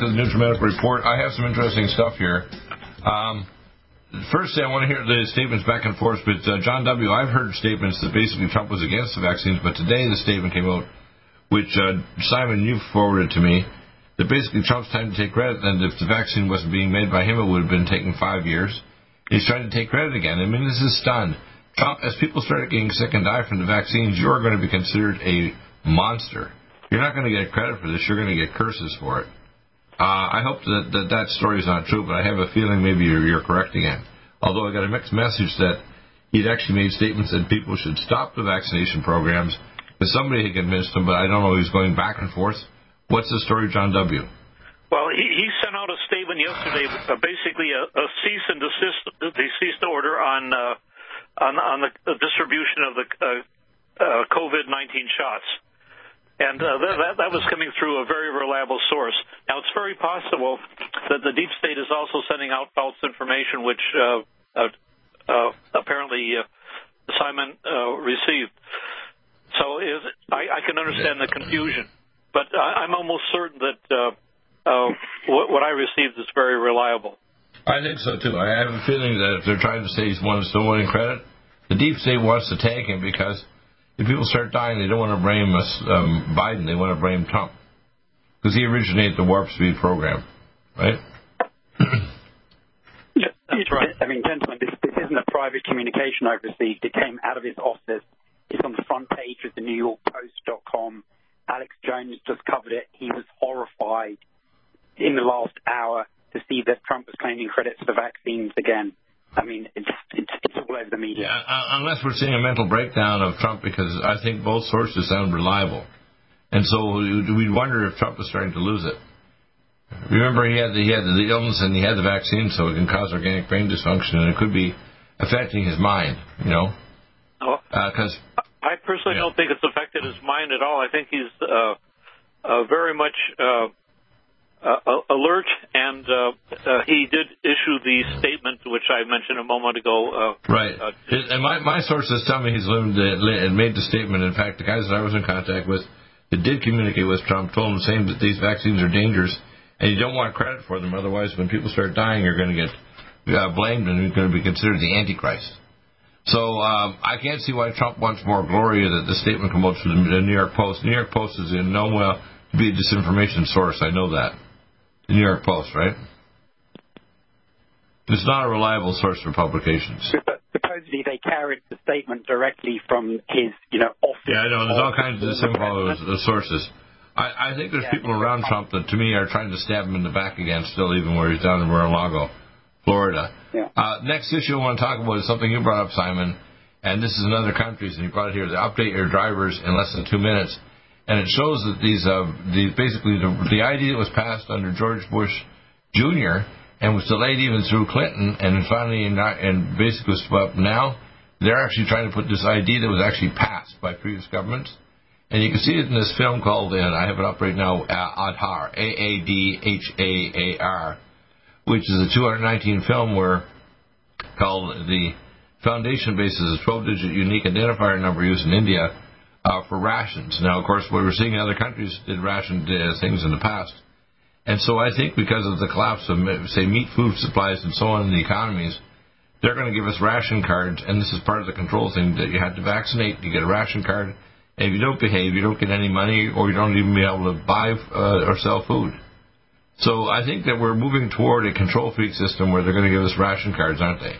To the NutriMedical Report. I have some interesting stuff here. Um, first, I want to hear the statements back and forth. But uh, John W., I've heard statements that basically Trump was against the vaccines, but today the statement came out, which uh, Simon, you forwarded to me, that basically Trump's trying to take credit, and if the vaccine wasn't being made by him, it would have been taking five years. He's trying to take credit again. I mean, this is stunned. Trump, as people start getting sick and die from the vaccines, you are going to be considered a monster. You're not going to get credit for this. You're going to get curses for it. Uh, I hope that, that that story is not true, but I have a feeling maybe you're, you're correct again. Although I got a mixed message that he'd actually made statements that people should stop the vaccination programs. That somebody had convinced him, but I don't know. He's going back and forth. What's the story, John W? Well, he, he sent out a statement yesterday, uh, basically a, a cease and desist, desist order on uh, on, on the distribution of the uh, uh, COVID-19 shots and uh, that, that, was coming through a very reliable source. Now, it's very possible that the deep state is also sending out false information, which uh, uh, uh, apparently uh, Simon uh, received. So is, I, I can understand the confusion, but I, I'm almost certain that what, what I received is very reliable. I think so too. I have a feeling that if they're trying to say he's one still winning credit, the deep state wants to take him because if people start dying, they don't want to blame us, um, Biden. They want to blame Trump because he originated the warp speed program, right? that's right. I mean, gentlemen, this, this isn't a private communication I've received. It came out of his office. It's on the front page of the New York Post.com. Alex Jones just covered it. He was horrified in the last hour to see that Trump was claiming credit for the vaccines again. I mean, it's, it's, it's all over the media. Yeah, uh, unless we're seeing a mental breakdown of Trump, because I think both sources sound reliable, and so we wonder if Trump is starting to lose it. Remember, he had the, he had the illness and he had the vaccine, so it can cause organic brain dysfunction, and it could be affecting his mind. You know, because oh, uh, I personally yeah. don't think it's affected his mind at all. I think he's uh, uh, very much uh, alert, and uh, uh, he did issue the statement which I mentioned a moment ago. Uh, right, uh, and my my sources tell me he's lived and made the statement. In fact, the guys that I was in contact with that did communicate with Trump told him saying that these vaccines are dangerous, and you don't want credit for them. Otherwise, when people start dying, you're going to get uh, blamed and you're going to be considered the Antichrist. So um, I can't see why Trump wants more glory that the statement comes out from the New York Post. The New York Post is in no way to be a disinformation source. I know that. The New York Post, right? It's not a reliable source for publications. Supposedly they carried the statement directly from his, you know, office. Yeah, I know. There's all kinds of disinformation sources. I, I think there's yeah, people around Trump that, to me, are trying to stab him in the back again, still, even where he's down in Mar-a-Lago, Florida. Yeah. Uh, next issue I want to talk about is something you brought up, Simon, and this is in other countries, and you brought it here. to update your drivers in less than two minutes and it shows that these uh, the basically the, the ID that was passed under George Bush Jr. and was delayed even through Clinton, and finally not, and basically was now they're actually trying to put this ID that was actually passed by previous governments. And you can see it in this film called, and I have it up right now, uh, Aadhaar, A-A-D-H-A-A-R, which is a 219 film where called the foundation basis a 12-digit unique identifier number used in India uh, for rations. Now, of course, what we're seeing in other countries did ration uh, things in the past. And so I think because of the collapse of, say, meat food supplies and so on in the economies, they're going to give us ration cards, and this is part of the control thing that you have to vaccinate, you get a ration card, and if you don't behave, you don't get any money, or you don't even be able to buy uh, or sell food. So I think that we're moving toward a control freak system where they're going to give us ration cards, aren't they?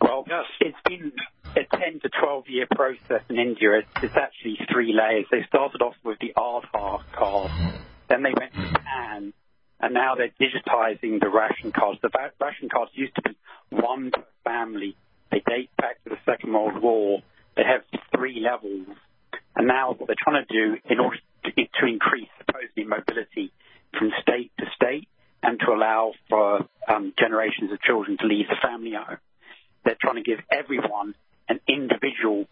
Well, yes. it's been a 10 to 12 year process in India. It's, it's actually three layers. They started off with the Aadhaar card, then they went to PAN, and now they're digitizing the ration cards. The ration cards used to be one per family. They date back to the Second World War. They have three levels. And now what they're trying to do in order to, to increase supposedly mobility from state to state and to allow for um, generations of children to leave the family home, they're trying to give everyone an individual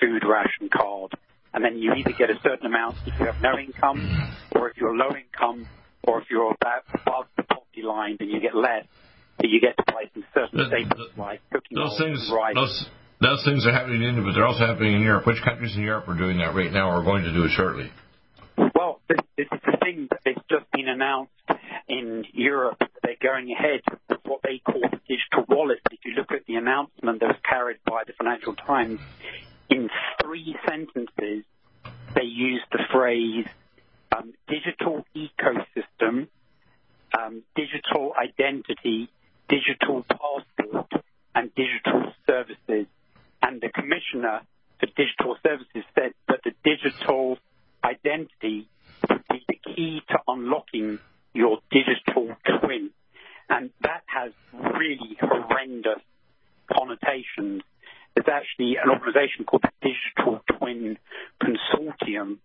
food ration card. And then you either get a certain amount if you have no income, or if you're low income, or if you're about above the poverty line, then you get less. But you get to place in certain the, staples the, like cooking those things, rice. Those, those things are happening in India, but they're also happening in Europe. Which countries in Europe are doing that right now or are going to do it shortly? Well, this, this is the thing that has just been announced in Europe. They're going ahead what they call the digital wallet. If you look at the announcement that was carried by the Financial Times, in three sentences, they used the phrase um, digital ecosystem, um, digital identity, digital passport, and digital services. And the commissioner for digital services said that the digital identity would be the key to unlocking your digital twin. And that has really horrendous connotations. There's actually an organization called the Digital Twin Consortium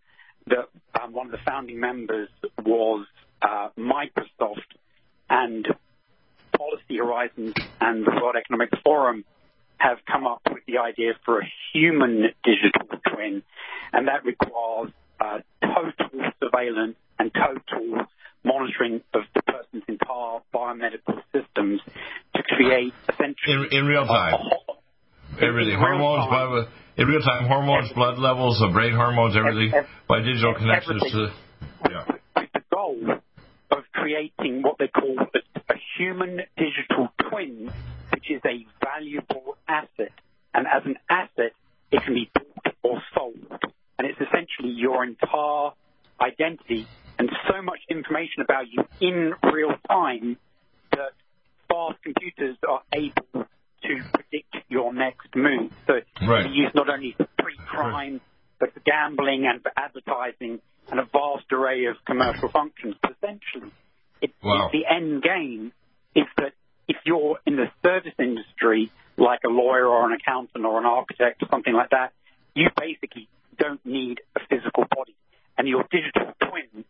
that um, one of the founding members was uh, Microsoft and Policy Horizons and the World Economic Forum have come up with the idea for a human digital twin, and that requires uh, total surveillance and total monitoring of the person's entire biomedical systems to create essentially in, in real time. A, everything, hormones, in real time, hormones, blood levels, of brain hormones, everything every, by digital connections everything. to. Yeah. With the goal of creating what they call a, a human digital twin, which is a valuable asset, and as an asset, it can be bought or sold, and it's essentially your entire identity and so much information about you in real time that fast computers are able to predict your next move. So right. it's used not only for pre-crime, right. but for gambling and for advertising and a vast array of commercial functions. But essentially, it, wow. the end game is that if you're in the service industry, like a lawyer or an accountant or an architect or something like that, you basically don't need a physical body. And your digital twin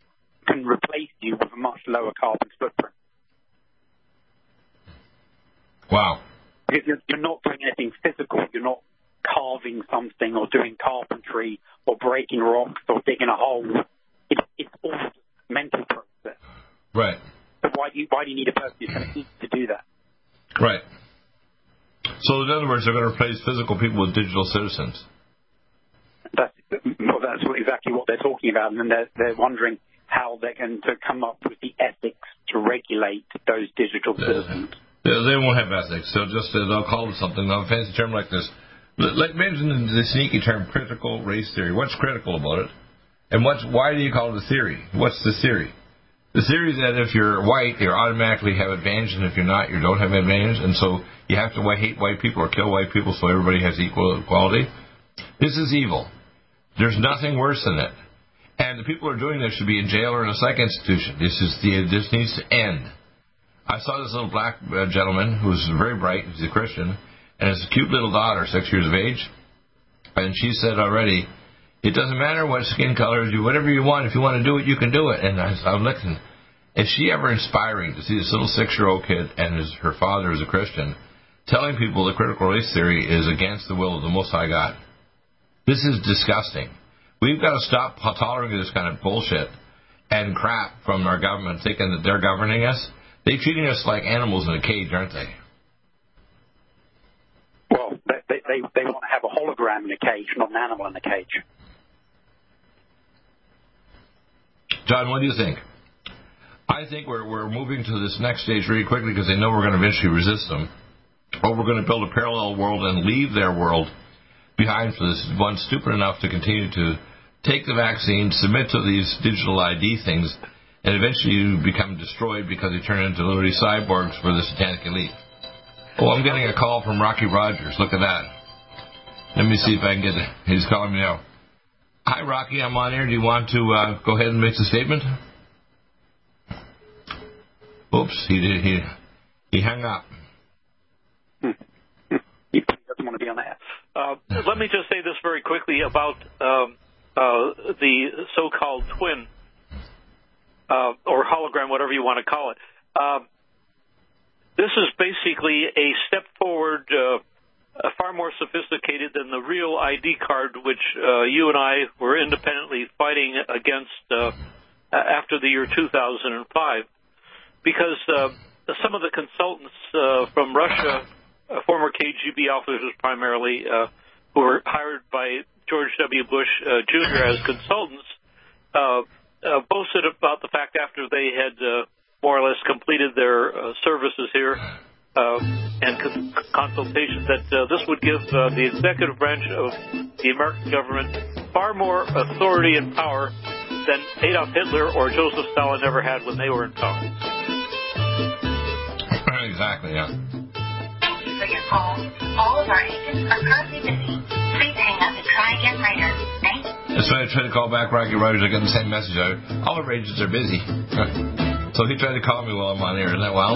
can replace you with a much lower carbon footprint. Wow. Because you're, not doing anything physical. You're not carving something or doing carpentry or breaking rocks or digging a hole. It, it's all mental process. Right. So why do you why do you need a person who's going to eat to do that? Right. So in other words, they're going to replace physical people with digital citizens. That's well, that's exactly what they're talking about, and they're they're wondering how they're going to come up with the ethics to regulate those digital citizens. They, they won't have ethics. They'll just uh, they'll call it something. They'll fancy term like this. Like mention the sneaky term critical race theory. What's critical about it? And what's why do you call it a theory? What's the theory? The theory is that if you're white, you automatically have advantage, and if you're not, you don't have advantage, and so you have to hate white people or kill white people so everybody has equal equality. This is evil. There's nothing worse than it. And the people who are doing this should be in jail or in a psych institution. This is the this needs to end. I saw this little black uh, gentleman who's very bright. He's a Christian, and has a cute little daughter, six years of age. And she said already, it doesn't matter what skin color, do whatever you want. If you want to do it, you can do it. And I said, listen, is she ever inspiring to see this little six-year-old kid and his, her father is a Christian telling people that critical race theory is against the will of the Most High God? This is disgusting. We've got to stop tolerating this kind of bullshit and crap from our government, thinking that they're governing us. They're treating us like animals in a cage, aren't they? Well, they, they, they want to have a hologram in a cage, not an animal in a cage. John, what do you think? I think we're, we're moving to this next stage really quickly because they know we're going to eventually resist them. Or we're going to build a parallel world and leave their world behind for this. One stupid enough to continue to take the vaccine, submit to these digital ID things, and eventually you become destroyed because you turn into literally cyborgs for the satanic elite. Oh, I'm getting a call from Rocky Rogers. Look at that. Let me see if I can get it. He's calling me now. Hi, Rocky. I'm on air. Do you want to uh, go ahead and make the statement? Oops, he did. He he hung up. He doesn't want to be on air. Uh, let me just say this very quickly about um, uh, the so-called twin uh, or hologram, whatever you want to call it. Uh, this is basically a step forward, uh, far more sophisticated than the real ID card, which uh, you and I were independently fighting against after the year 2005, because some of the consultants from Russia, former KGB officers primarily, who were hired by George W. Bush uh, Jr. as consultants, uh, uh, boasted about the fact after they had uh, more or less completed their uh, services here uh, and con- consultation that uh, this would give uh, the executive branch of the American government far more authority and power than Adolf Hitler or Joseph Stalin ever had when they were in power. exactly, yeah. Thank you for your call. All of our agents are currently busy. Please hang up and try again later. Thanks. That's why I tried to call back Rocky Rogers. I got the same message out. All of our agents are busy. so he tried to call me while I'm on air. Isn't that well?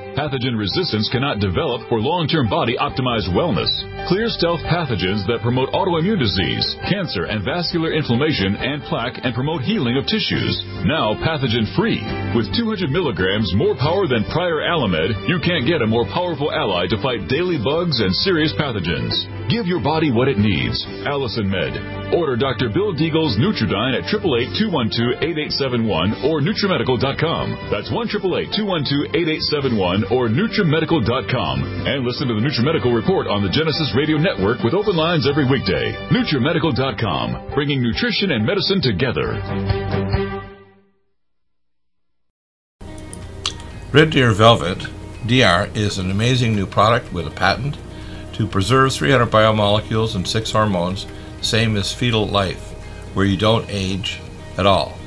Pathogen resistance cannot develop for long-term body optimized wellness. Clear stealth pathogens that promote autoimmune disease, cancer and vascular inflammation and plaque and promote healing of tissues. Now pathogen free. With 200 milligrams more power than prior Alamed, you can't get a more powerful ally to fight daily bugs and serious pathogens. Give your body what it needs. Allicin Med. Order Dr. Bill Deagle's Nutridyne at 888-212-8871 or NutriMedical.com. That's 1-888-212-8871 or NutriMedical.com. And listen to the NutriMedical Report on the Genesis Radio Network with open lines every weekday. NutriMedical.com, bringing nutrition and medicine together. Red Deer Velvet DR is an amazing new product with a patent to preserve 300 biomolecules and six hormones, same as fetal life, where you don't age at all.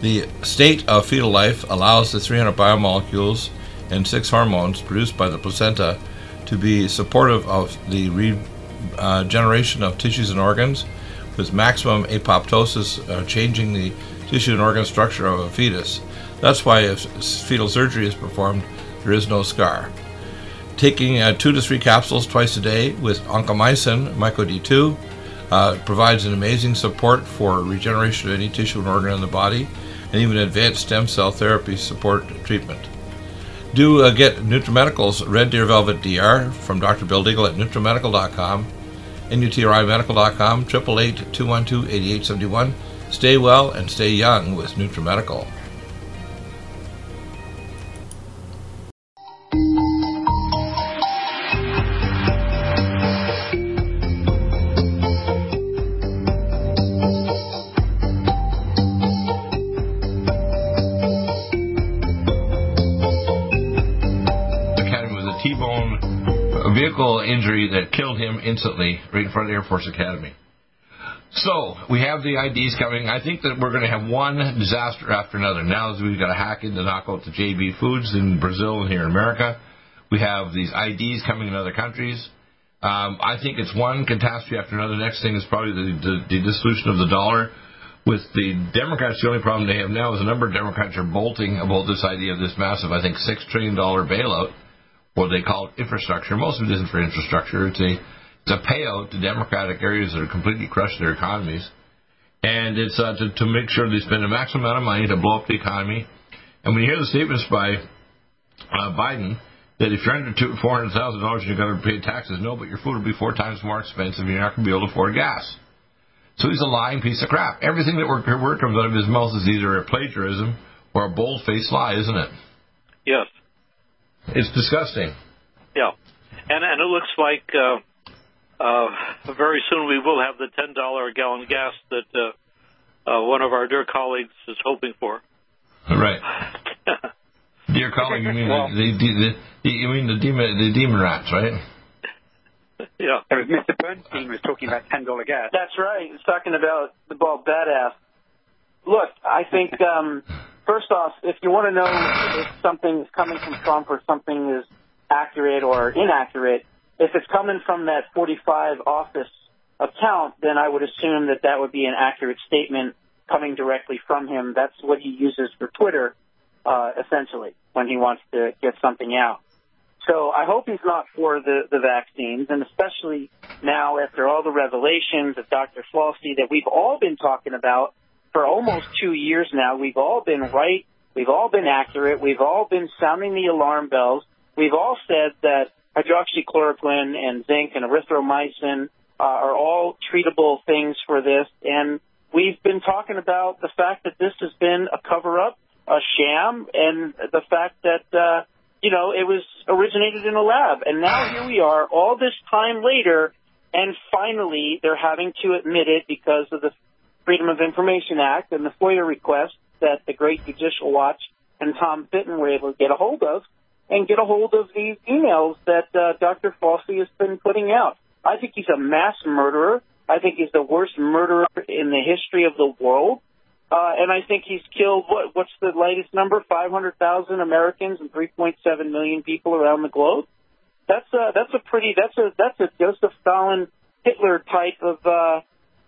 The state of fetal life allows the 300 biomolecules and six hormones produced by the placenta to be supportive of the regeneration uh, of tissues and organs, with maximum apoptosis uh, changing the tissue and organ structure of a fetus. That's why if fetal surgery is performed, there is no scar. Taking uh, two to three capsules twice a day with oncomycin, myco D2, uh, provides an amazing support for regeneration of any tissue and organ in the body, and even advanced stem cell therapy support treatment. Do uh, get NutriMedical's Red Deer Velvet DR from Dr. Bill Deagle at NutriMedical.com, NUTRIMedical.com, 888-212-8871. Stay well and stay young with Vehicle injury that killed him instantly right in front of the Air Force Academy. So we have the IDs coming. I think that we're going to have one disaster after another. Now we've got to hack in to knock out the JB Foods in Brazil and here in America. We have these IDs coming in other countries. Um, I think it's one catastrophe after another. Next thing is probably the, the, the dissolution of the dollar. With the Democrats, the only problem they have now is a number of Democrats are bolting about this idea of this massive, I think, six trillion dollar bailout what they call infrastructure. Most of it isn't for infrastructure. It's a It's a payout to Democratic areas that are completely crushed their economies. And it's uh, to, to make sure they spend a maximum amount of money to blow up the economy. And when you hear the statements by uh, Biden that if you're under two, $400,000, you're going to pay taxes, no, but your food will be four times more expensive you're not going to be able to afford gas. So he's a lying piece of crap. Everything that word comes out of his mouth is either a plagiarism or a bold-faced lie, isn't it? Yes. It's disgusting. Yeah, and and it looks like uh, uh, very soon we will have the ten dollar a gallon gas that uh, uh, one of our dear colleagues is hoping for. Right. dear colleague, you mean well, the, the, the, the, you mean the demon the demon rats, right? Yeah. It was Mr. Bernstein was talking about ten dollar gas. That's right. He's talking about the bald badass. Look, I think um, first off, if you want to know if something is coming from Trump or something is accurate or inaccurate, if it's coming from that 45 office account, then I would assume that that would be an accurate statement coming directly from him. That's what he uses for Twitter, uh, essentially, when he wants to get something out. So I hope he's not for the, the vaccines, and especially now after all the revelations of Dr. Fauci that we've all been talking about for almost two years now. We've all been right. We've all been accurate. We've all been sounding the alarm bells. We've all said that hydroxychloroquine and zinc and erythromycin uh, are all treatable things for this. And we've been talking about the fact that this has been a cover up, a sham, and the fact that, uh, you know, it was originated in a lab. And now here we are, all this time later, and finally they're having to admit it because of the Freedom of Information Act and the FOIA request that the Great Judicial Watch and Tom Fitton were able to get a hold of and get a hold of these emails that uh, Dr. Fauci has been putting out. I think he's a mass murderer. I think he's the worst murderer in the history of the world. Uh, and I think he's killed what? What's the latest number? Five hundred thousand Americans and three point seven million people around the globe. That's a that's a pretty that's a that's a Joseph Stalin Hitler type of uh,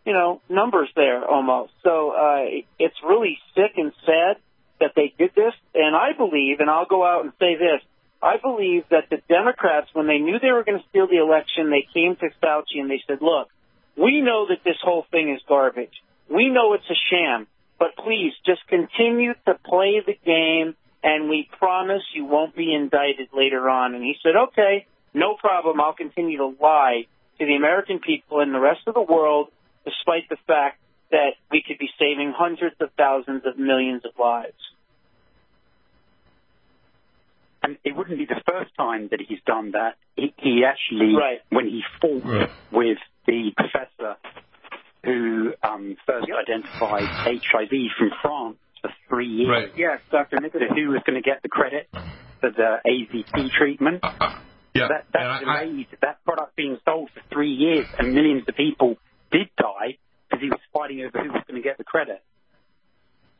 you know, numbers there almost. So uh, it's really sick and sad that they did this. And I believe, and I'll go out and say this, I believe that the Democrats, when they knew they were going to steal the election, they came to Fauci and they said, look, we know that this whole thing is garbage. We know it's a sham, but please just continue to play the game and we promise you won't be indicted later on. And he said, okay, no problem. I'll continue to lie to the American people and the rest of the world despite the fact that we could be saving hundreds of thousands of millions of lives. And it wouldn't be the first time that he's done that. He, he actually, right. when he fought right. with the professor who um, first identified HIV from France for three years. Right. Yes, Dr. Nicholas, who was going to get the credit for the AZT treatment. Uh, uh, yeah. That, that delayed I, that product being sold for three years, and millions of people did die because he was fighting over who was going to get the credit.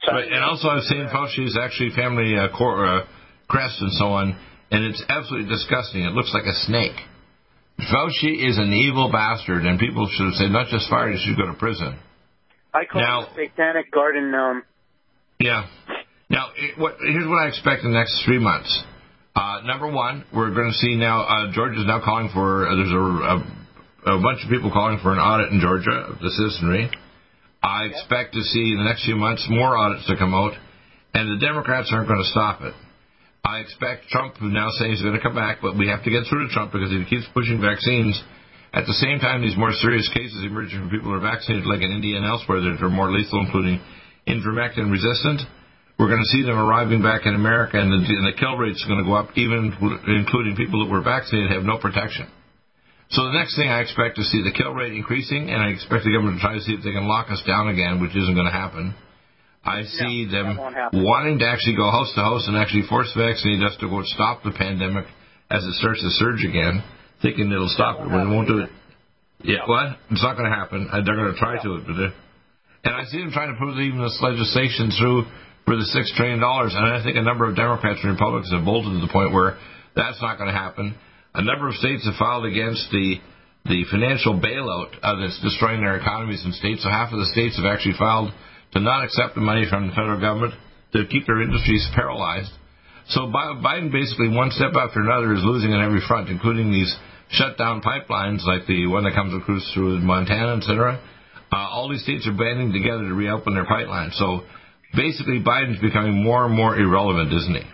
So, right, and also I've seen Fauci's actually family uh, core, uh, crest and so on, and it's absolutely disgusting. It looks like a snake. Fauci is an evil bastard, and people should have said not just fired, he should go to prison. I call now, it a satanic garden gnome. Yeah. Now, it, what, here's what I expect in the next three months. Uh, number one, we're going to see now. Uh, Georgia is now calling for. Uh, there's a, a a bunch of people calling for an audit in Georgia of the citizenry. I expect to see in the next few months more audits to come out, and the Democrats aren't going to stop it. I expect Trump, who now saying he's going to come back, but we have to get through to Trump because if he keeps pushing vaccines, at the same time these more serious cases emerging from people who are vaccinated, like in India and elsewhere, that are more lethal, including ivermectin resistant, we're going to see them arriving back in America, and the, and the kill rates going to go up, even including people that were vaccinated have no protection. So the next thing I expect to see the kill rate increasing, and I expect the government to try to see if they can lock us down again, which isn't going to happen. I see them wanting to actually go house to house and actually force vaccinate us to go stop the pandemic as it starts to surge again, thinking it'll stop it when it won't do it. Yeah, what? It's not going to happen. Uh, they're going to try to it, but and I see them trying to put even this legislation through for the six trillion dollars, and I think a number of Democrats and Republicans have bolted to the point where that's not going to happen. A number of states have filed against the the financial bailout uh, that's destroying their economies and states. So half of the states have actually filed to not accept the money from the federal government to keep their industries paralyzed. So Biden basically one step after another is losing on every front, including these shut down pipelines like the one that comes across through Montana, etc. Uh, all these states are banding together to reopen their pipelines. So basically, Biden's becoming more and more irrelevant, isn't he?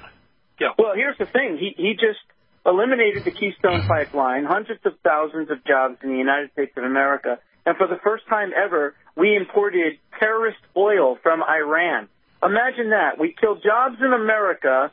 Yeah. Well, here's the thing. He he just eliminated the Keystone Pipeline, hundreds of thousands of jobs in the United States of America, and for the first time ever, we imported terrorist oil from Iran. Imagine that. We kill jobs in America,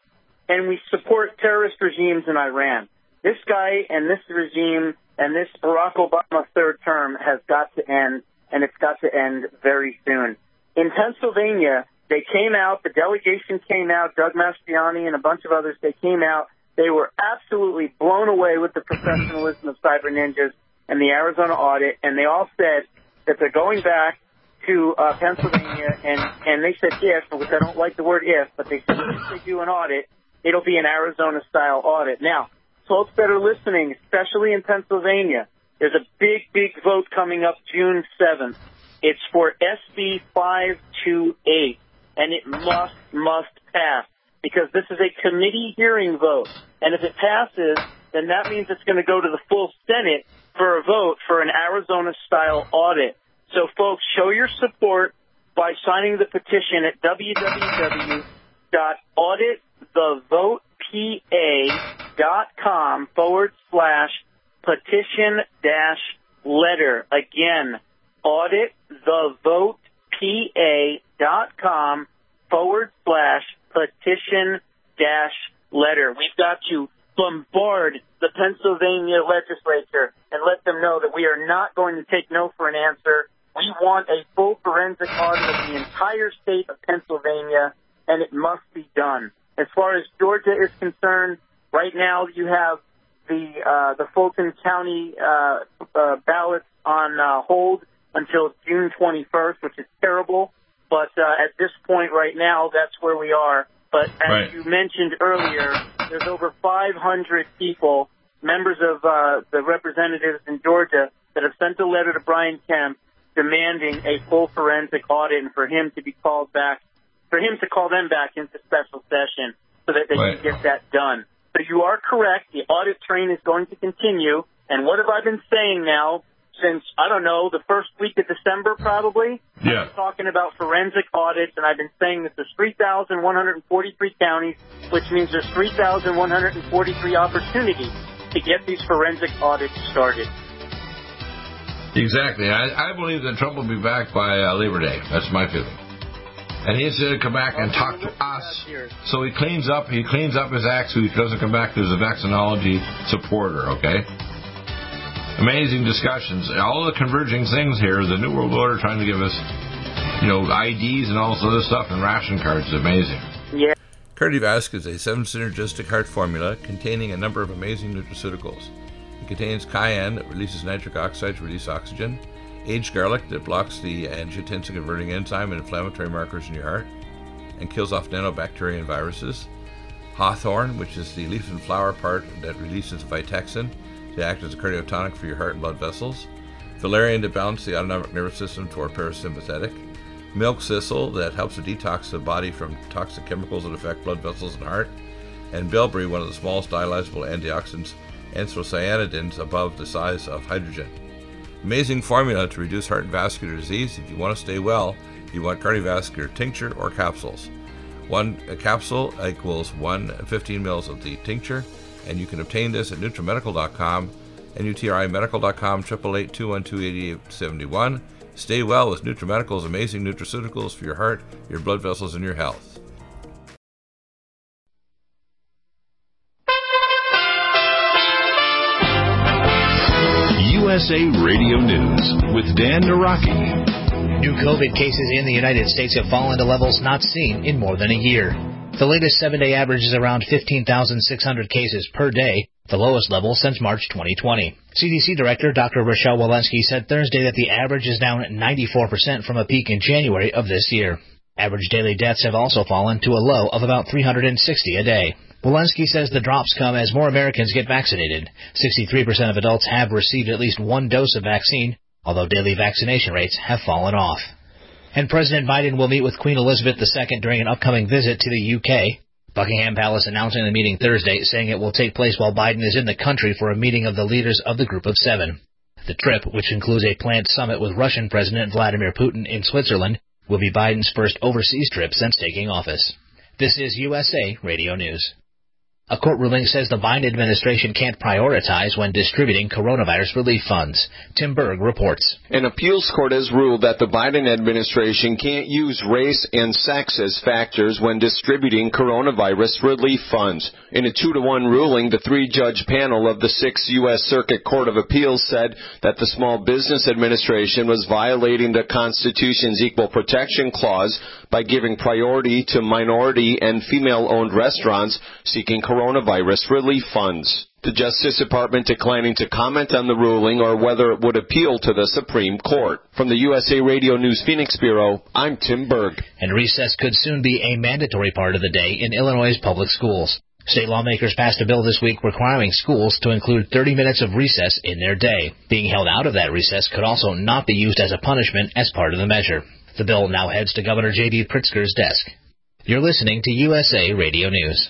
and we support terrorist regimes in Iran. This guy and this regime and this Barack Obama third term has got to end, and it's got to end very soon. In Pennsylvania, they came out, the delegation came out, Doug Mastriano and a bunch of others, they came out. They were absolutely blown away with the professionalism of Cyber Ninjas and the Arizona audit, and they all said that they're going back to uh, Pennsylvania, and, and they said if, which I don't like the word if, but they said if they do an audit, it'll be an Arizona-style audit. Now, folks that are listening, especially in Pennsylvania, there's a big, big vote coming up June 7th. It's for SB 528 and it must, must pass because this is a committee hearing vote. And if it passes, then that means it's going to go to the full Senate for a vote for an Arizona style audit. So folks, show your support by signing the petition at www.auditthevotepa.com forward slash petition dash letter. Again, auditthevotepa dot com forward slash petition dash letter. We've got to bombard the Pennsylvania legislature and let them know that we are not going to take no for an answer. We want a full forensic audit of the entire state of Pennsylvania, and it must be done. As far as Georgia is concerned, right now you have the uh, the Fulton County uh, uh, ballots on uh, hold until June 21st, which is terrible. But uh, at this point right now, that's where we are. But as Right. you mentioned earlier, there's over 500 people, members of uh, the representatives in Georgia, that have sent a letter to Brian Kemp demanding a full forensic audit and for him to be called back, for him to call them back into special session so that they Right. can get that done. So you are correct. The audit train is going to continue. And what have I been saying now since, I don't know, the first week of December probably? Yeah. Talking about forensic audits, and I've been saying that there's 3,143 counties, which means there's 3,143 opportunities to get these forensic audits started. Exactly. I, I believe that Trump will be back by uh, Labor Day. That's my feeling. And he's going to come back and talk to us. So he cleans up. He cleans up his act so he doesn't come back as a vaccinology supporter. Okay. Amazing discussions. All the converging things here. The New World Order trying to give us, you know, IDs and all this other stuff and ration cards. Is amazing. Yeah. Cardiovasc is a seven synergistic heart formula containing a number of amazing nutraceuticals. It contains cayenne that releases nitric oxide to release oxygen, aged garlic that blocks the angiotensin converting enzyme and inflammatory markers in your heart and kills off nanobacteria and viruses, hawthorn, which is the leaf and flower part that releases vitexin to act as a cardiotonic for your heart and blood vessels, valerian to balance the autonomic nervous system toward parasympathetic, milk thistle that helps to detox the body from toxic chemicals that affect blood vessels and heart, and bilberry, one of the smallest dialyzable antioxidants, anthocyanidins above the size of hydrogen. Amazing formula to reduce heart and vascular disease. If you want to stay well, you want cardiovascular tincture or capsules. One uh, capsule equals one 15 mils of the tincture, and you can obtain this at NutriMedical.com, NUTRIMedical.com, 888 Stay well with NutriMedical's amazing nutraceuticals for your heart, your blood vessels, and your health. USA Radio News with Dan Naraki. New COVID cases in the United States have fallen to levels not seen in more than a year. The latest seven day average is around 15,600 cases per day, the lowest level since March 2020. CDC Director Dr. Rochelle Walensky said Thursday that the average is down 94% from a peak in January of this year. Average daily deaths have also fallen to a low of about 360 a day. Walensky says the drops come as more Americans get vaccinated. 63% of adults have received at least one dose of vaccine, although daily vaccination rates have fallen off. And President Biden will meet with Queen Elizabeth II during an upcoming visit to the UK. Buckingham Palace announcing the meeting Thursday, saying it will take place while Biden is in the country for a meeting of the leaders of the Group of Seven. The trip, which includes a planned summit with Russian President Vladimir Putin in Switzerland, will be Biden's first overseas trip since taking office. This is USA Radio News. A court ruling says the Biden administration can't prioritize when distributing coronavirus relief funds. Tim Berg reports. An appeals court has ruled that the Biden administration can't use race and sex as factors when distributing coronavirus relief funds. In a two to one ruling, the three judge panel of the Sixth U.S. Circuit Court of Appeals said that the Small Business Administration was violating the Constitution's Equal Protection Clause by giving priority to minority and female owned restaurants seeking coronavirus relief funds. The Justice Department declining to comment on the ruling or whether it would appeal to the Supreme Court. From the USA Radio News Phoenix Bureau, I'm Tim Berg. And recess could soon be a mandatory part of the day in Illinois' public schools. State lawmakers passed a bill this week requiring schools to include 30 minutes of recess in their day. Being held out of that recess could also not be used as a punishment as part of the measure. The bill now heads to Governor J.B. Pritzker's desk. You're listening to USA Radio News.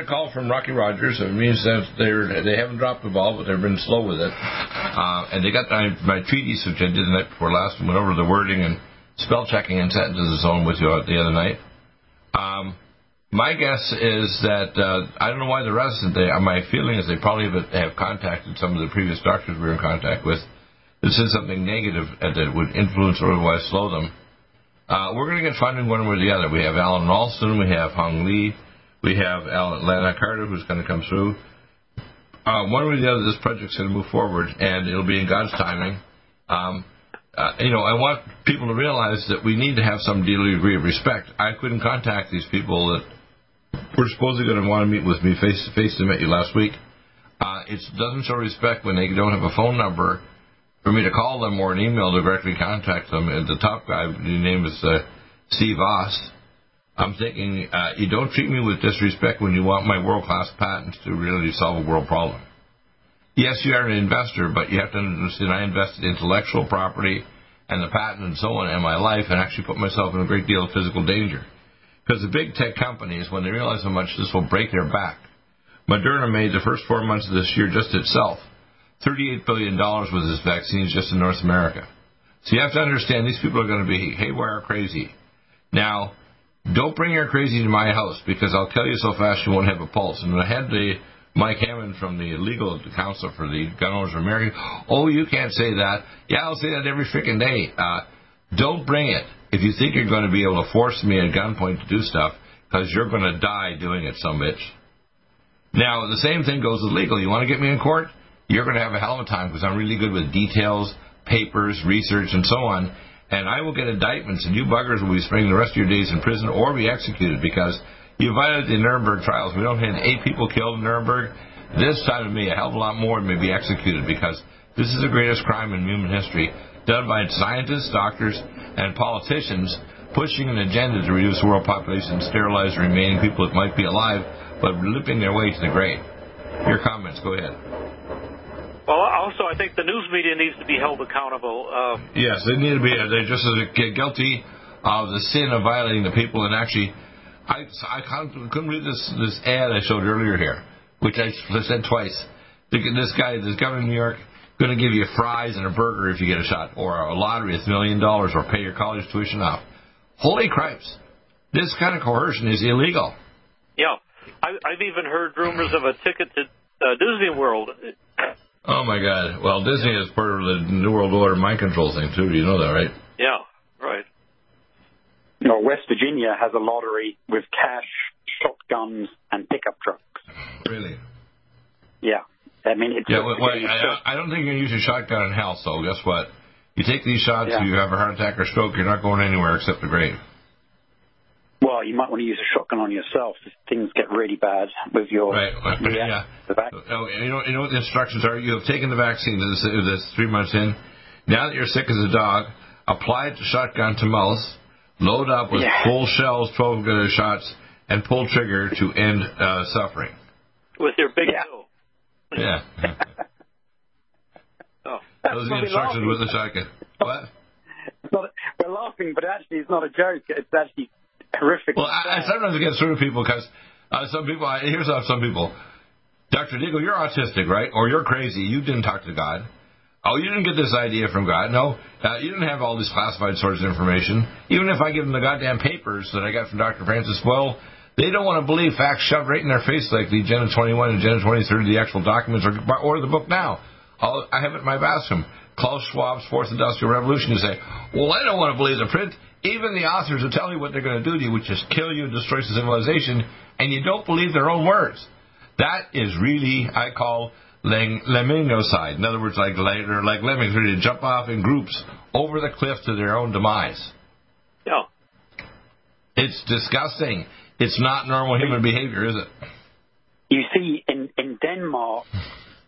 Got a call from Rocky Rogers. It means that they're they haven't dropped the ball, but they've been slow with it. Uh, and they got my, my treaties, which I did the night before last, and went over the wording and spell checking and sentences and so on with you the other night. Um, my guess is that uh, I don't know why they're reticent. They, my feeling is they probably have, have contacted some of the previous doctors we were in contact with. This is something negative that would influence or otherwise slow them. Uh, we're going to get funding one way or the other. We have Alan Ralston, we have Hung Lee, we have Alan Lana Carter, who's going to come through. Uh, one way or the other, this project's going to move forward, and it'll be in God's timing. Um, uh, you know, I want people to realize that we need to have some degree of respect. I couldn't contact these people that were supposedly going to want to meet with me face to face. to meet you last week. Uh, it doesn't show respect when they don't have a phone number for me to call them or an email to directly contact them. And the top guy, his name is uh, Steve Ost. I'm thinking uh, you don't treat me with disrespect when you want my world class patents to really solve a world problem. Yes, you are an investor, but you have to understand I invested intellectual property and the patent and so on in my life and actually put myself in a great deal of physical danger. Because the big tech companies, when they realize how much this will break their back, Moderna made the first four months of this year just itself $38 billion with its vaccines just in North America. So you have to understand these people are going to be haywire crazy. Now, don't bring your crazy to my house because I'll tell you so fast you won't have a pulse. And I had the Mike Hammond from the legal counsel for the Gun Owners of America. Oh, you can't say that. Yeah, I'll say that every freaking day. Uh, don't bring it if you think you're going to be able to force me at gunpoint to do stuff because you're going to die doing it, some bitch. Now, the same thing goes with legal. You want to get me in court? You're going to have a hell of a time because I'm really good with details, papers, research, and so on. And I will get indictments, and you buggers will be spending the rest of your days in prison or be executed because you violated the Nuremberg trials. We don't have eight people killed in Nuremberg. This side of me, a hell of a lot more may be executed because this is the greatest crime in human history done by scientists, doctors, and politicians pushing an agenda to reduce world population and sterilize the remaining people that might be alive, but limping their way to the grave. Your comments, go ahead. Well, also, I think the news media needs to be held accountable. Uh, Yes, they need to be. They're just as guilty of the sin of violating the people and actually I, I couldn't read this this ad I showed earlier here, which I said twice. This guy, this governor of New York, going to give you fries and a burger if you get a shot, or a lottery, with a million dollars, or pay your college tuition off. Holy cripes! This kind of coercion is illegal. Yeah, I, I've even heard rumors of a ticket to uh, Disney World. Oh my God! Well, Disney is part of the New World Order mind control thing too. Do you know that, right? Yeah, right. You know, West Virginia has a lottery with cash, shotguns, and pickup trucks. Really? Yeah. I mean, it's yeah. Well, well, I, I, don't think you're going use your shotgun in hell. So guess what? You take these shots, yeah. you have a heart attack or stroke, you're not going anywhere except the grave. Well, you might want to use a shotgun on yourself if things get really bad with your right. yeah. The oh, you know, you know what the instructions are. You have taken the vaccine. This, this three months in. Now that you're sick as a dog, apply the shotgun to mouth, load up with yeah. full shells, 12 shots, and pull trigger to end uh, suffering. With your big yeah. Yeah. oh. Those are the instructions with the shotgun. What? Not, we're laughing, but actually, it's not a joke. It's actually horrific. Well, I, I sometimes get through to people because uh, some people. I, here's how some people. Dr. Deagle, you're autistic, right? Or you're crazy. You didn't talk to God. Oh, you didn't get this idea from God. No, uh, you didn't have all these classified sources of information. Even if I give them the goddamn papers that I got from Dr. Francis Boyle, they don't want to believe facts shoved right in their face like the Agenda 21 and Agenda 23, the actual documents, or, or the book now. I'll, I have it in my bathroom. Klaus Schwab's Fourth Industrial Revolution. You say, well, I don't want to believe the print. Even the authors will tell you what they're going to do to you, which is kill you, and destroy civilization, and you don't believe their own words. That is really, I call lemminocide. In other words, like or like lemmings ready to jump off in groups over the cliff to their own demise. Yeah. It's disgusting. It's not normal human behavior, is it? You see, in, in Denmark,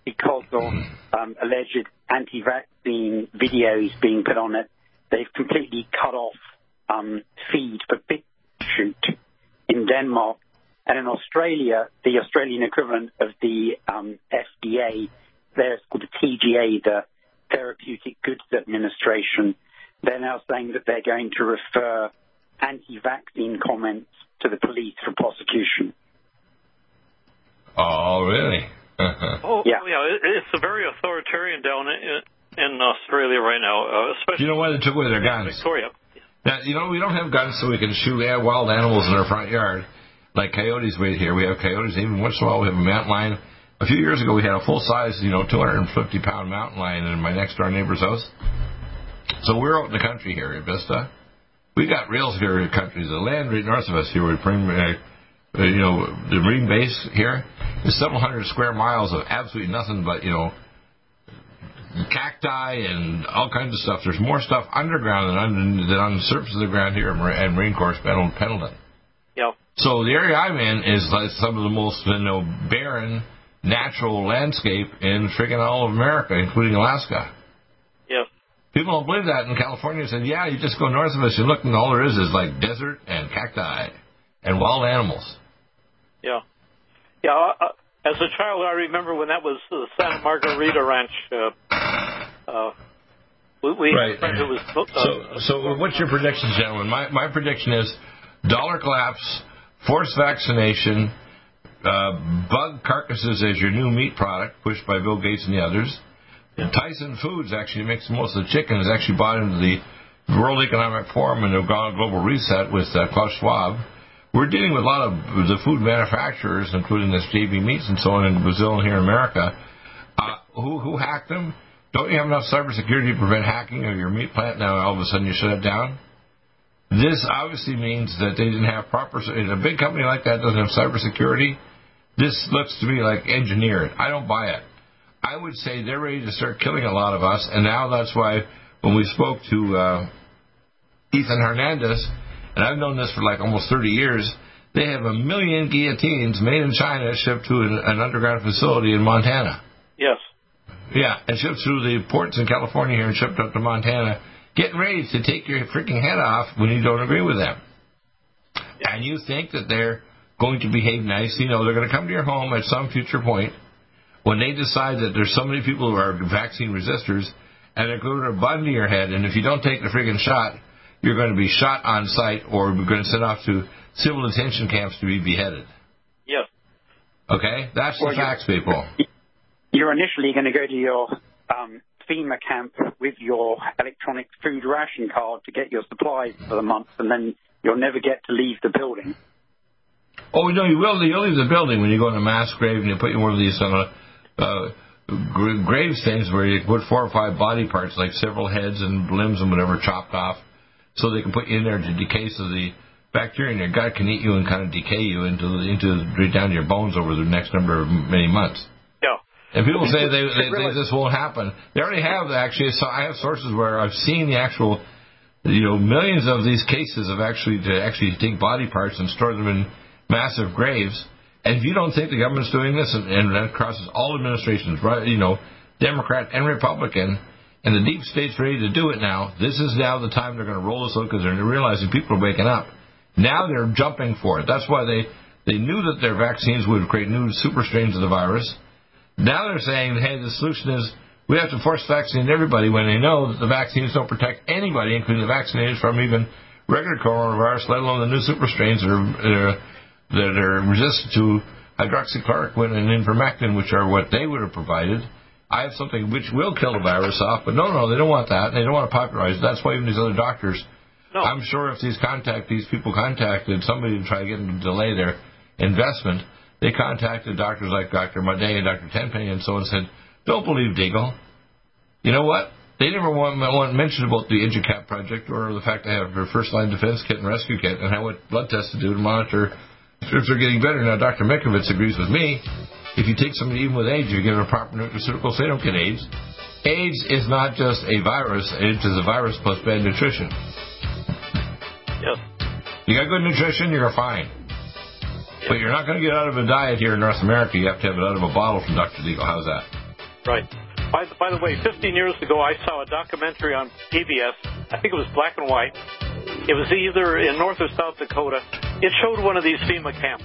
because of um, alleged anti-vaccine videos being put on it, they've completely cut off um, feed for BitChute in Denmark. And in Australia, the Australian equivalent of the um, FDA, there's called the TGA, the Therapeutic Goods Administration. They're now saying that they're going to refer anti-vaccine comments to the police for prosecution. Oh, really? oh, yeah. yeah. It's a very authoritarian down in, in Australia right now, uh, especially. You know why they took away their guns? Victoria. Now, you know, we don't have guns so we can shoot wild animals in our front yard like coyotes right here. We have coyotes. Even once in a while, we have a mountain lion. A few years ago, we had a full size, you know, 250 pound mountain lion in my next door neighbor's house. So we're out in the country here at Vista we got real security countries. The land right north of us here, we bring, uh, uh, you know, the Marine base here is several hundred square miles of absolutely nothing but, you know, cacti and all kinds of stuff. There's more stuff underground than, under, than on the surface of the ground here at Marine Corps Pendleton. Yep. So the area I'm in is like some of the most, you know, barren natural landscape in friggin' all of America, including Alaska. Yeah. People don't believe that in California. Said, yeah, you just go north of us, you look, and all there is is like desert and cacti and wild animals. Yeah, yeah. Uh as a child, I remember when that was the Santa Margarita Ranch. Uh, uh, we, we right. It was, uh, so, so what's your prediction, gentlemen? My my prediction is dollar collapse, forced vaccination, uh, bug carcasses as your new meat product pushed by Bill Gates and the others yeah. Tyson Foods actually makes most of the chicken. Is actually bought into the World Economic Forum and the Global Reset with uh, Klaus Schwab. We're dealing with a lot of the food manufacturers, including the JB Meats and so on in Brazil and here in America. Uh, who who hacked them? Don't you have enough cybersecurity to prevent hacking of your meat plant? Now all of a sudden you shut it down. This obviously means that they didn't have proper. A big company like that doesn't have cybersecurity. This looks to me like engineered. I don't buy it. I would say they're ready to start killing a lot of us, and now that's why when we spoke to uh, Ethan Hernandez, and I've known this for like almost 30 years, they have a million guillotines made in China shipped to an, an underground facility in Montana. Yes. Yeah, and shipped through the ports in California here and shipped up to Montana, getting ready to take your freaking head off when you don't agree with them. Yeah. And you think that they're going to behave nice. You know, they're going to come to your home at some future point when they decide that there's so many people who are vaccine resistors and they're going to bun to your head, and if you don't take the friggin' shot, you're going to be shot on site or we're going to send off to civil detention camps to be beheaded. Yes. Okay, that's Well, the facts, people. You're initially going to go to your um, FEMA camp with your electronic food ration card to get your supplies for the month, and then you'll never get to leave the building. Oh no, you will. You'll leave the building when you go in a mass grave and you put in one of these uh, uh, gra- grave things where you put four or five body parts, like several heads and limbs and whatever, chopped off, so they can put you in there to decay, so the bacteria in your gut can eat you and kind of decay you into into right down to your bones over the next number of many months. Yeah. And people say they, they think this won't happen. They already have actually. So I have sources where I've seen the actual, you know, millions of these cases of actually to actually take body parts and store them in massive graves. And if you don't think the government's doing this, and, and that crosses all administrations, right? You know, Democrat and Republican, and the deep state's ready to do it now. This is now the time they're going to roll this out because they're realizing people are waking up. Now they're jumping for it. That's why they they knew that their vaccines would create new super strains of the virus. Now they're saying, hey, the solution is we have to force vaccinate everybody when they know that the vaccines don't protect anybody, including the vaccinated, from even regular coronavirus, let alone the new super strains that are, that are, that are resistant to hydroxychloroquine and ivermectin, which are what they would have provided. I have something which will kill the virus off, but no, no, they don't want that. They don't want to popularize it. That's why even these other doctors, I'm sure if these contact these people contacted somebody to try to get them to delay their investment, they contacted doctors like Dr. Madej and Dr. Tenpenny and so on and said, don't believe Deagle. You know what? They never want, want mentioned about the EduCap project or the fact they have their first line defense kit and rescue kit and how what blood tests to do to monitor if they're getting better. Now, Dr. Mikovits agrees with me. If you take somebody even with AIDS, you give them a proper nutraceuticals, they don't get AIDS. AIDS is not just a virus, AIDS is a virus plus bad nutrition. Yes. You got good nutrition, you're fine. But you're not going to get out of a diet here in North America. You have to have it out of a bottle from Dr. Deagle. How's that? Right. By the, by the way, 15 years ago, I saw a documentary on PBS. I think it was black and white. It was either in North or South Dakota. It showed one of these FEMA camps.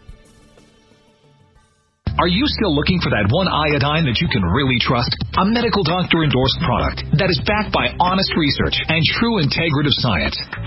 Are you still looking for that one iodine that you can really trust? A medical doctor endorsed product that is backed by honest research and true integrative science?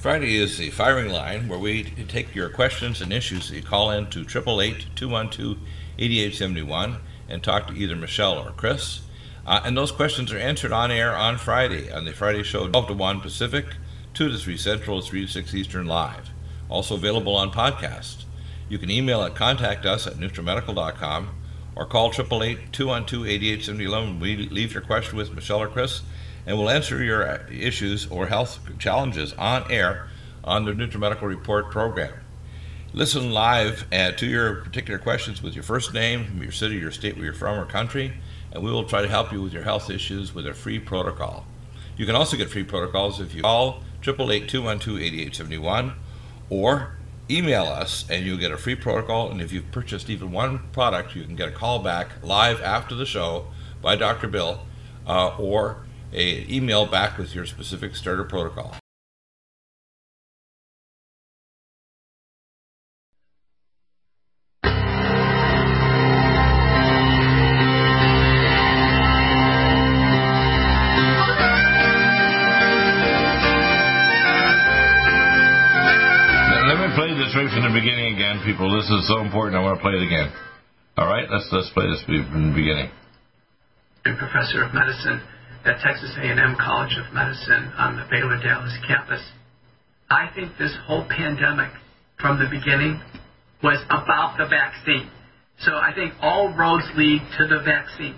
Friday is the firing line where we take your questions and issues you call in to 888-212-8871 and talk to either Michelle or Chris. Uh, and those questions are answered on air on Friday on the Friday show 12 to 1 Pacific, 2 to 3 Central, 3 to 6 Eastern live also available on podcast. You can email at contact us at nutrimedical.com or call 888-212-8871. We leave your question with Michelle or Chris, and we'll answer your issues or health challenges on air on the NutriMedical Report program. Listen live uh, to your particular questions with your first name, your city, your state where you're from, or country, and we will try to help you with your health issues with a free protocol. You can also get free protocols if you call 888-212-8871 or email us and you'll get a free protocol. And if you've purchased even one product, you can get a call back live after the show by Dr. Bill uh, or a email back with your specific starter protocol. Let me play the trick from the beginning again, people. This is so important. I want to play it again. All right, let's let's play this from the beginning. I'm professor of medicine at Texas A&M College of Medicine on the Baylor Dallas campus. I think this whole pandemic from the beginning was about the vaccine. So I think all roads lead to the vaccine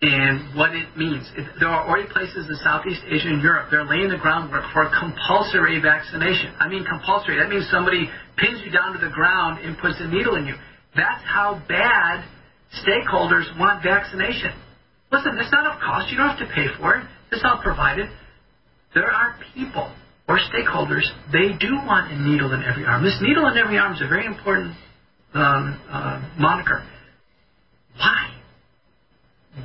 and what it means. There are already places in Southeast Asia and Europe, they're laying the groundwork for compulsory vaccination. I mean compulsory. That means somebody pins you down to the ground and puts a needle in you. That's how bad stakeholders want vaccination. Listen, it's not of cost. You don't have to pay for it. It's all provided. There are people or stakeholders, they do want a needle in every arm. This needle in every arm is a very important um, uh, moniker. Why?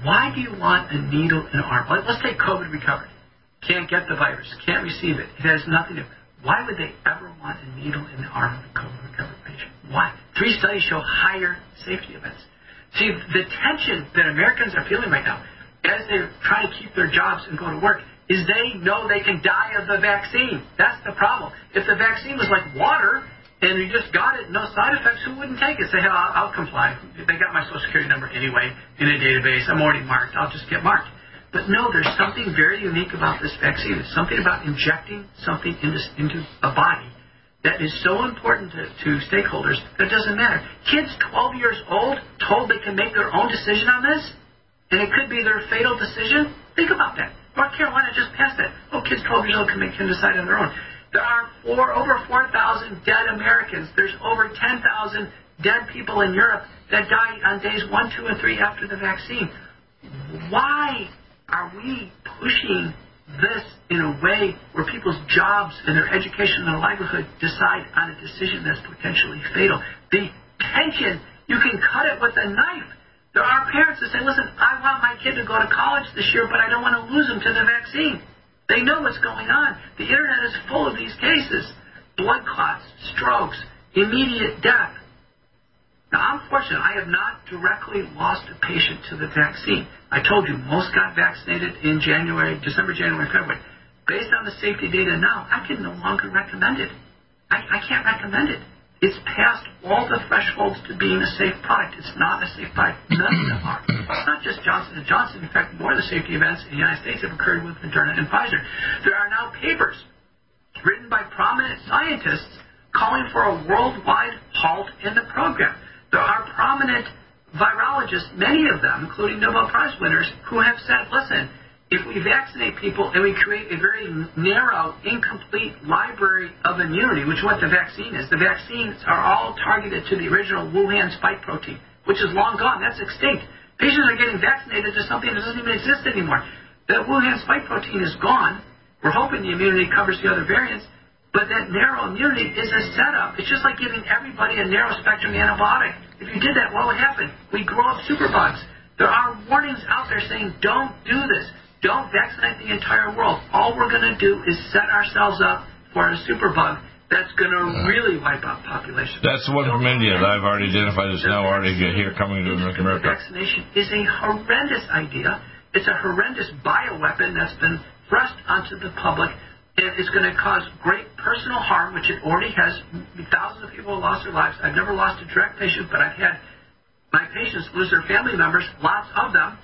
Why do you want a needle in an arm? Let's take COVID recovery. Can't get the virus, can't receive it. It has nothing to. Do. Why would they ever want a needle in the arm of a COVID recovery patient? Why? Three studies show higher safety events. See, the tension that Americans are feeling right now, as they're trying to keep their jobs and go to work, is they know they can die of the vaccine. That's the problem. If the vaccine was like water, and you just got it, no side effects, who wouldn't take it? Say, hey, I'll, I'll comply. They got my social security number anyway in a database. I'm already marked. I'll just get marked. But no, there's something very unique about this vaccine. There's something about injecting something into, into a body that is so important to, to stakeholders that it doesn't matter. Kids 12 years old told they can make their own decision on this, and it could be their fatal decision. Think about that. North Carolina just passed that. Oh, kids 12 years old can, make, can decide on their own. There are four, over 4,000 dead Americans. There's over 10,000 dead people in Europe that died on days one, two, and three after the vaccine. Why are we pushing this in a way where people's jobs and their education and their livelihood decide on a decision that's potentially fatal? The tension, you can cut it with a knife. There are parents that say, listen, I want my kid to go to college this year, but I don't want to lose him to the vaccine. They know what's going on. The internet is full of these cases blood clots, strokes, immediate death. Now, I'm fortunate. I have not directly lost a patient to the vaccine. I told you, most got vaccinated in January, December, January, February. Based on the safety data now, I can no longer recommend it. I, I can't recommend it. It's past all the thresholds to being a safe product. It's not a safe product. None of them are. It's not just Johnson & Johnson. In fact, more of the safety events in the United States have occurred with Moderna and Pfizer. There are now papers written by prominent scientists calling for a worldwide halt in the program. There are prominent virologists, many of them, including Nobel Prize winners, who have said, listen, if we vaccinate people and we create a very narrow, incomplete library of immunity, which is what the vaccine is, the vaccines are all targeted to the original Wuhan spike protein, which is long gone. That's extinct. Patients are getting vaccinated to something that doesn't even exist anymore. The Wuhan spike protein is gone. We're hoping the immunity covers the other variants, but that narrow immunity is a setup. It's just like giving everybody a narrow spectrum antibiotic. If you did that, what would happen? We grow up superbugs. There are warnings out there saying don't do this. don't vaccinate the entire world. All we're going to do is set ourselves up for a superbug that's going to really wipe out population. That's the one from India that I've already identified as now already here coming to North America. Vaccination is a horrendous idea. It's a horrendous bioweapon that's been thrust onto the public. It is going to cause great personal harm, which it already has. Thousands of people have lost their lives. I've never lost a direct patient, but I've had my patients lose their family members, lots of them.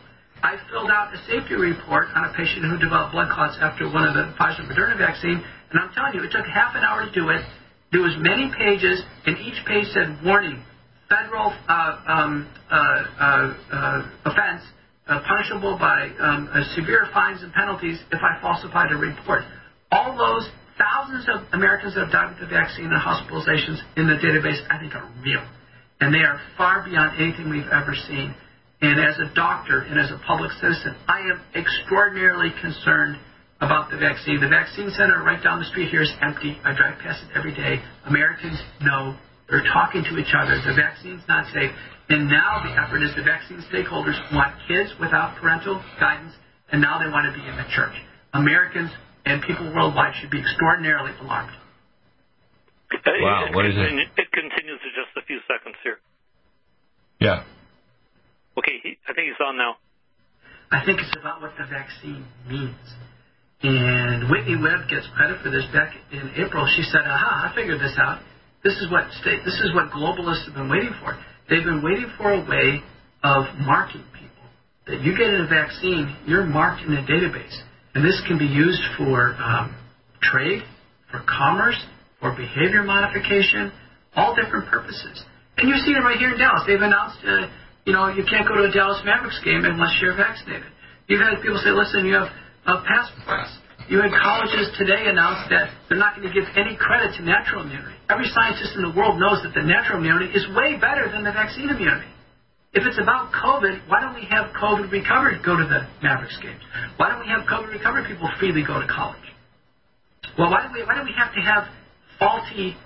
I filled out a safety report on a patient who developed blood clots after one of the Pfizer Moderna vaccine, and I'm telling you, it took half an hour to do it. There was many pages, and each page said, warning, federal uh, um, uh, uh, uh offense, uh, punishable by um, severe fines and penalties if I falsified a report. All those thousands of Americans that have died with the vaccine and hospitalizations in the database, I think, are real. And they are far beyond anything we've ever seen. And as a doctor and as a public citizen, I am extraordinarily concerned about the vaccine. The vaccine center right down the street here is empty. I drive past it every day. Americans know. They're talking to each other. The vaccine's not safe. And now the effort is the vaccine stakeholders want kids without parental guidance, and now they want to be in the church. Americans and people worldwide should be extraordinarily alarmed. Wow, what is it? It continues in just a few seconds here. Yeah. Okay, he, I think he's on now. I think it's about what the vaccine means. And Whitney Webb gets credit for this. Back in April, she said, "Aha! I figured this out. This is what state, this is what globalists have been waiting for. They've been waiting for a way of marking people. That you get a vaccine, you're marked in a database, and this can be used for um, trade, for commerce, for behavior modification, all different purposes. And you're seeing it right here in Dallas. They've announced." Uh, you know, you can't go to a Dallas Mavericks game unless you're vaccinated. You've had people say, listen, you have uh, passports. You had colleges today announce that they're not going to give any credit to natural immunity. Every scientist in the world knows that the natural immunity is way better than the vaccine immunity. If it's about COVID, why don't we have COVID recovered go to the Mavericks games? Why don't we have COVID recovered people freely go to college? Well, why do we, why do we have to have faulty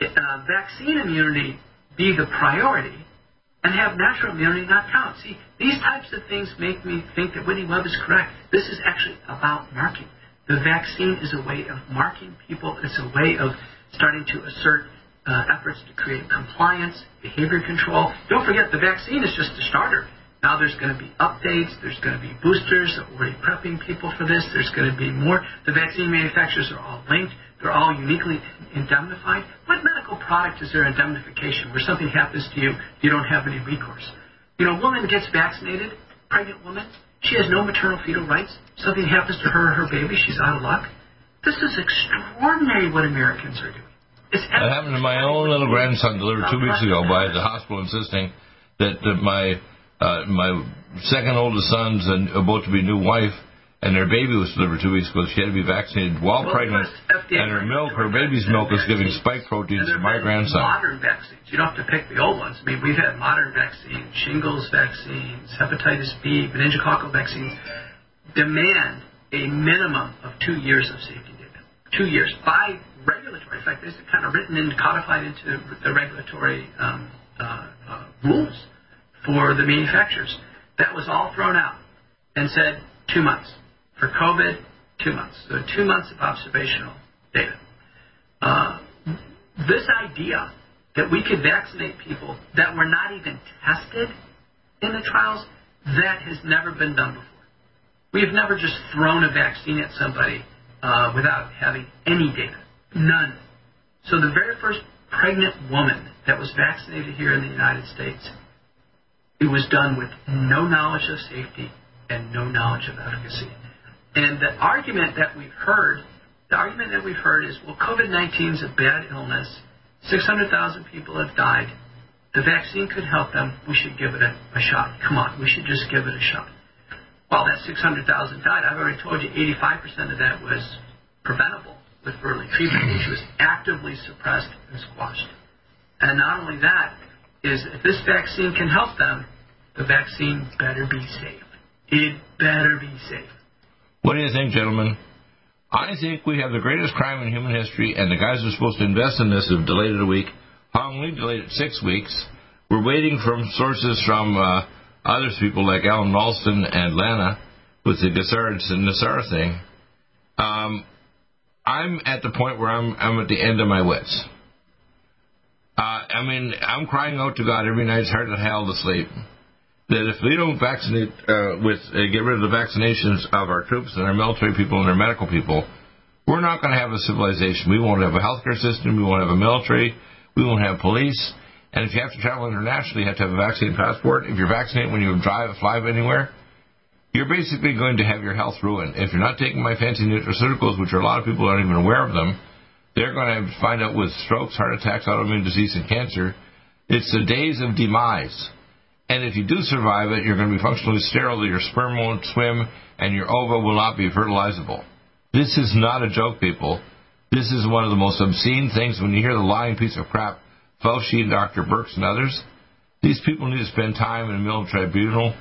uh, vaccine immunity be the priority and have natural immunity not count. See, these types of things make me think that Whitney Webb is correct. This is actually about marking. The vaccine is a way of marking people. It's a way of starting to assert uh, efforts to create compliance, behavior control. Don't forget, the vaccine is just a starter. Now there's going to be updates. There's going to be boosters. They're already prepping people for this. There's going to be more. The vaccine manufacturers are all linked. They're all uniquely indemnified. What medical product is there indemnification where something happens to you, you don't have any recourse? You know, a woman gets vaccinated, pregnant woman, she has no maternal fetal rights. Something happens to her or her baby, she's out of luck. This is extraordinary what Americans are doing. That happened to my own little grandson delivered two weeks ago by the hospital insisting that, that my uh, my second oldest son's about to be new wife and their baby was delivered two weeks ago. She had to be vaccinated while pregnant, and her milk, her baby's milk, is giving spike proteins to my grandson. Modern vaccines. You don't have to pick the old ones. I mean, we've had modern vaccines, shingles vaccines, hepatitis B, meningococcal vaccines. Demand a minimum of two years of safety data. Two years by regulatory. In fact, this is kind of written and codified into the regulatory um, uh, uh, rules for the manufacturers. That was all thrown out and said two months. For COVID, two months. So two months of observational data. Uh, this idea that we could vaccinate people that were not even tested in the trials, that has never been done before. We have never just thrown a vaccine at somebody uh, without having any data. None. So the very first pregnant woman that was vaccinated here in the United States, it was done with no knowledge of safety and no knowledge of efficacy. And the argument that we've heard, the argument that we've heard is, well, COVID-19 is a bad illness. 600,000 people have died. The vaccine could help them. We should give it a, a shot. Come on, we should just give it a shot. Well, that 600,000 died. I've already told you 85% of that was preventable with early treatment, which was actively suppressed and squashed. And not only that, is if this vaccine can help them, the vaccine better be safe. It better be safe. What do you think, gentlemen? I think we have the greatest crime in human history, and the guys who are supposed to invest in this have delayed it a week. Hong Li delayed it six weeks. We're waiting from sources from uh, other people like Alan Ralston and Lana with the Gassard and Nassar thing. Um, I'm at the point where I'm I'm at the end of my wits. Uh, I mean, I'm crying out to God every night, it's hard to hell to sleep. That if we don't vaccinate uh, with uh, get rid of the vaccinations of our troops and our military people and our medical people, we're not going to have a civilization. We won't have a healthcare system. We won't have a military. We won't have police. And if you have to travel internationally, you have to have a vaccine passport. If you're vaccinated when you drive, fly anywhere, you're basically going to have your health ruined. If you're not taking my fancy nutraceuticals, which are a lot of people aren't even aware of them, they're going to find out with strokes, heart attacks, autoimmune disease, and cancer. It's the days of demise. And if you do survive it, you're going to be functionally sterile. Your sperm won't swim, and your ova will not be fertilizable. This is not a joke, people. This is one of the most obscene things when you hear the lying piece of crap, Fauci Dr. Birx, and others. These people need to spend time in a military tribunal,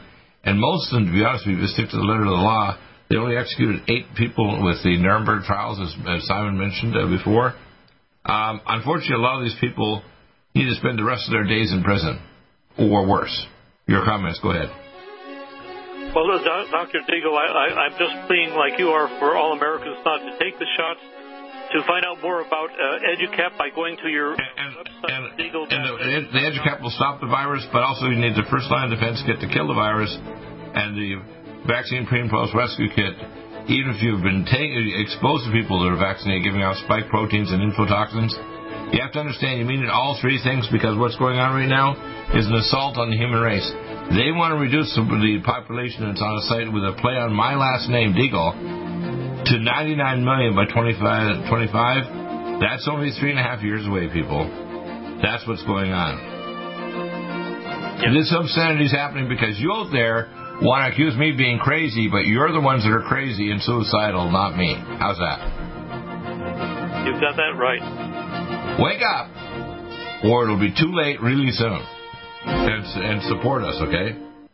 and most of them, to be honest with you, stick to the letter of the law they only executed eight people with the Nuremberg trials, as, as Simon mentioned uh, before. Um, unfortunately, a lot of these people need to spend the rest of their days in prison, or worse. Your comments, go ahead. Well, Dr. Deagle, I, I'm just pleading, like you are, for all Americans not to take the shots. To find out more about uh, EduCap by going to your and, website, and. And the, the EduCap will stop the virus, but also you need the first line of defense kit to kill the virus, and the vaccine pre and post rescue kit, even if you've been exposed to people that are vaccinated, giving out spike proteins and infotoxins, you have to understand you mean all three things because what's going on right now is an assault on the human race. They want to reduce the population that's on a site with a play on my last name, Deagle, to 99 million by 25, 25. That's only three and a half years away, people. That's what's going on. Yep. This obscenity is happening because you out there want to accuse me of being crazy, but you're the ones that are crazy and suicidal, not me. How's that? You've got that right. Wake up, or it'll be too late really soon. And, and support us, okay?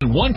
One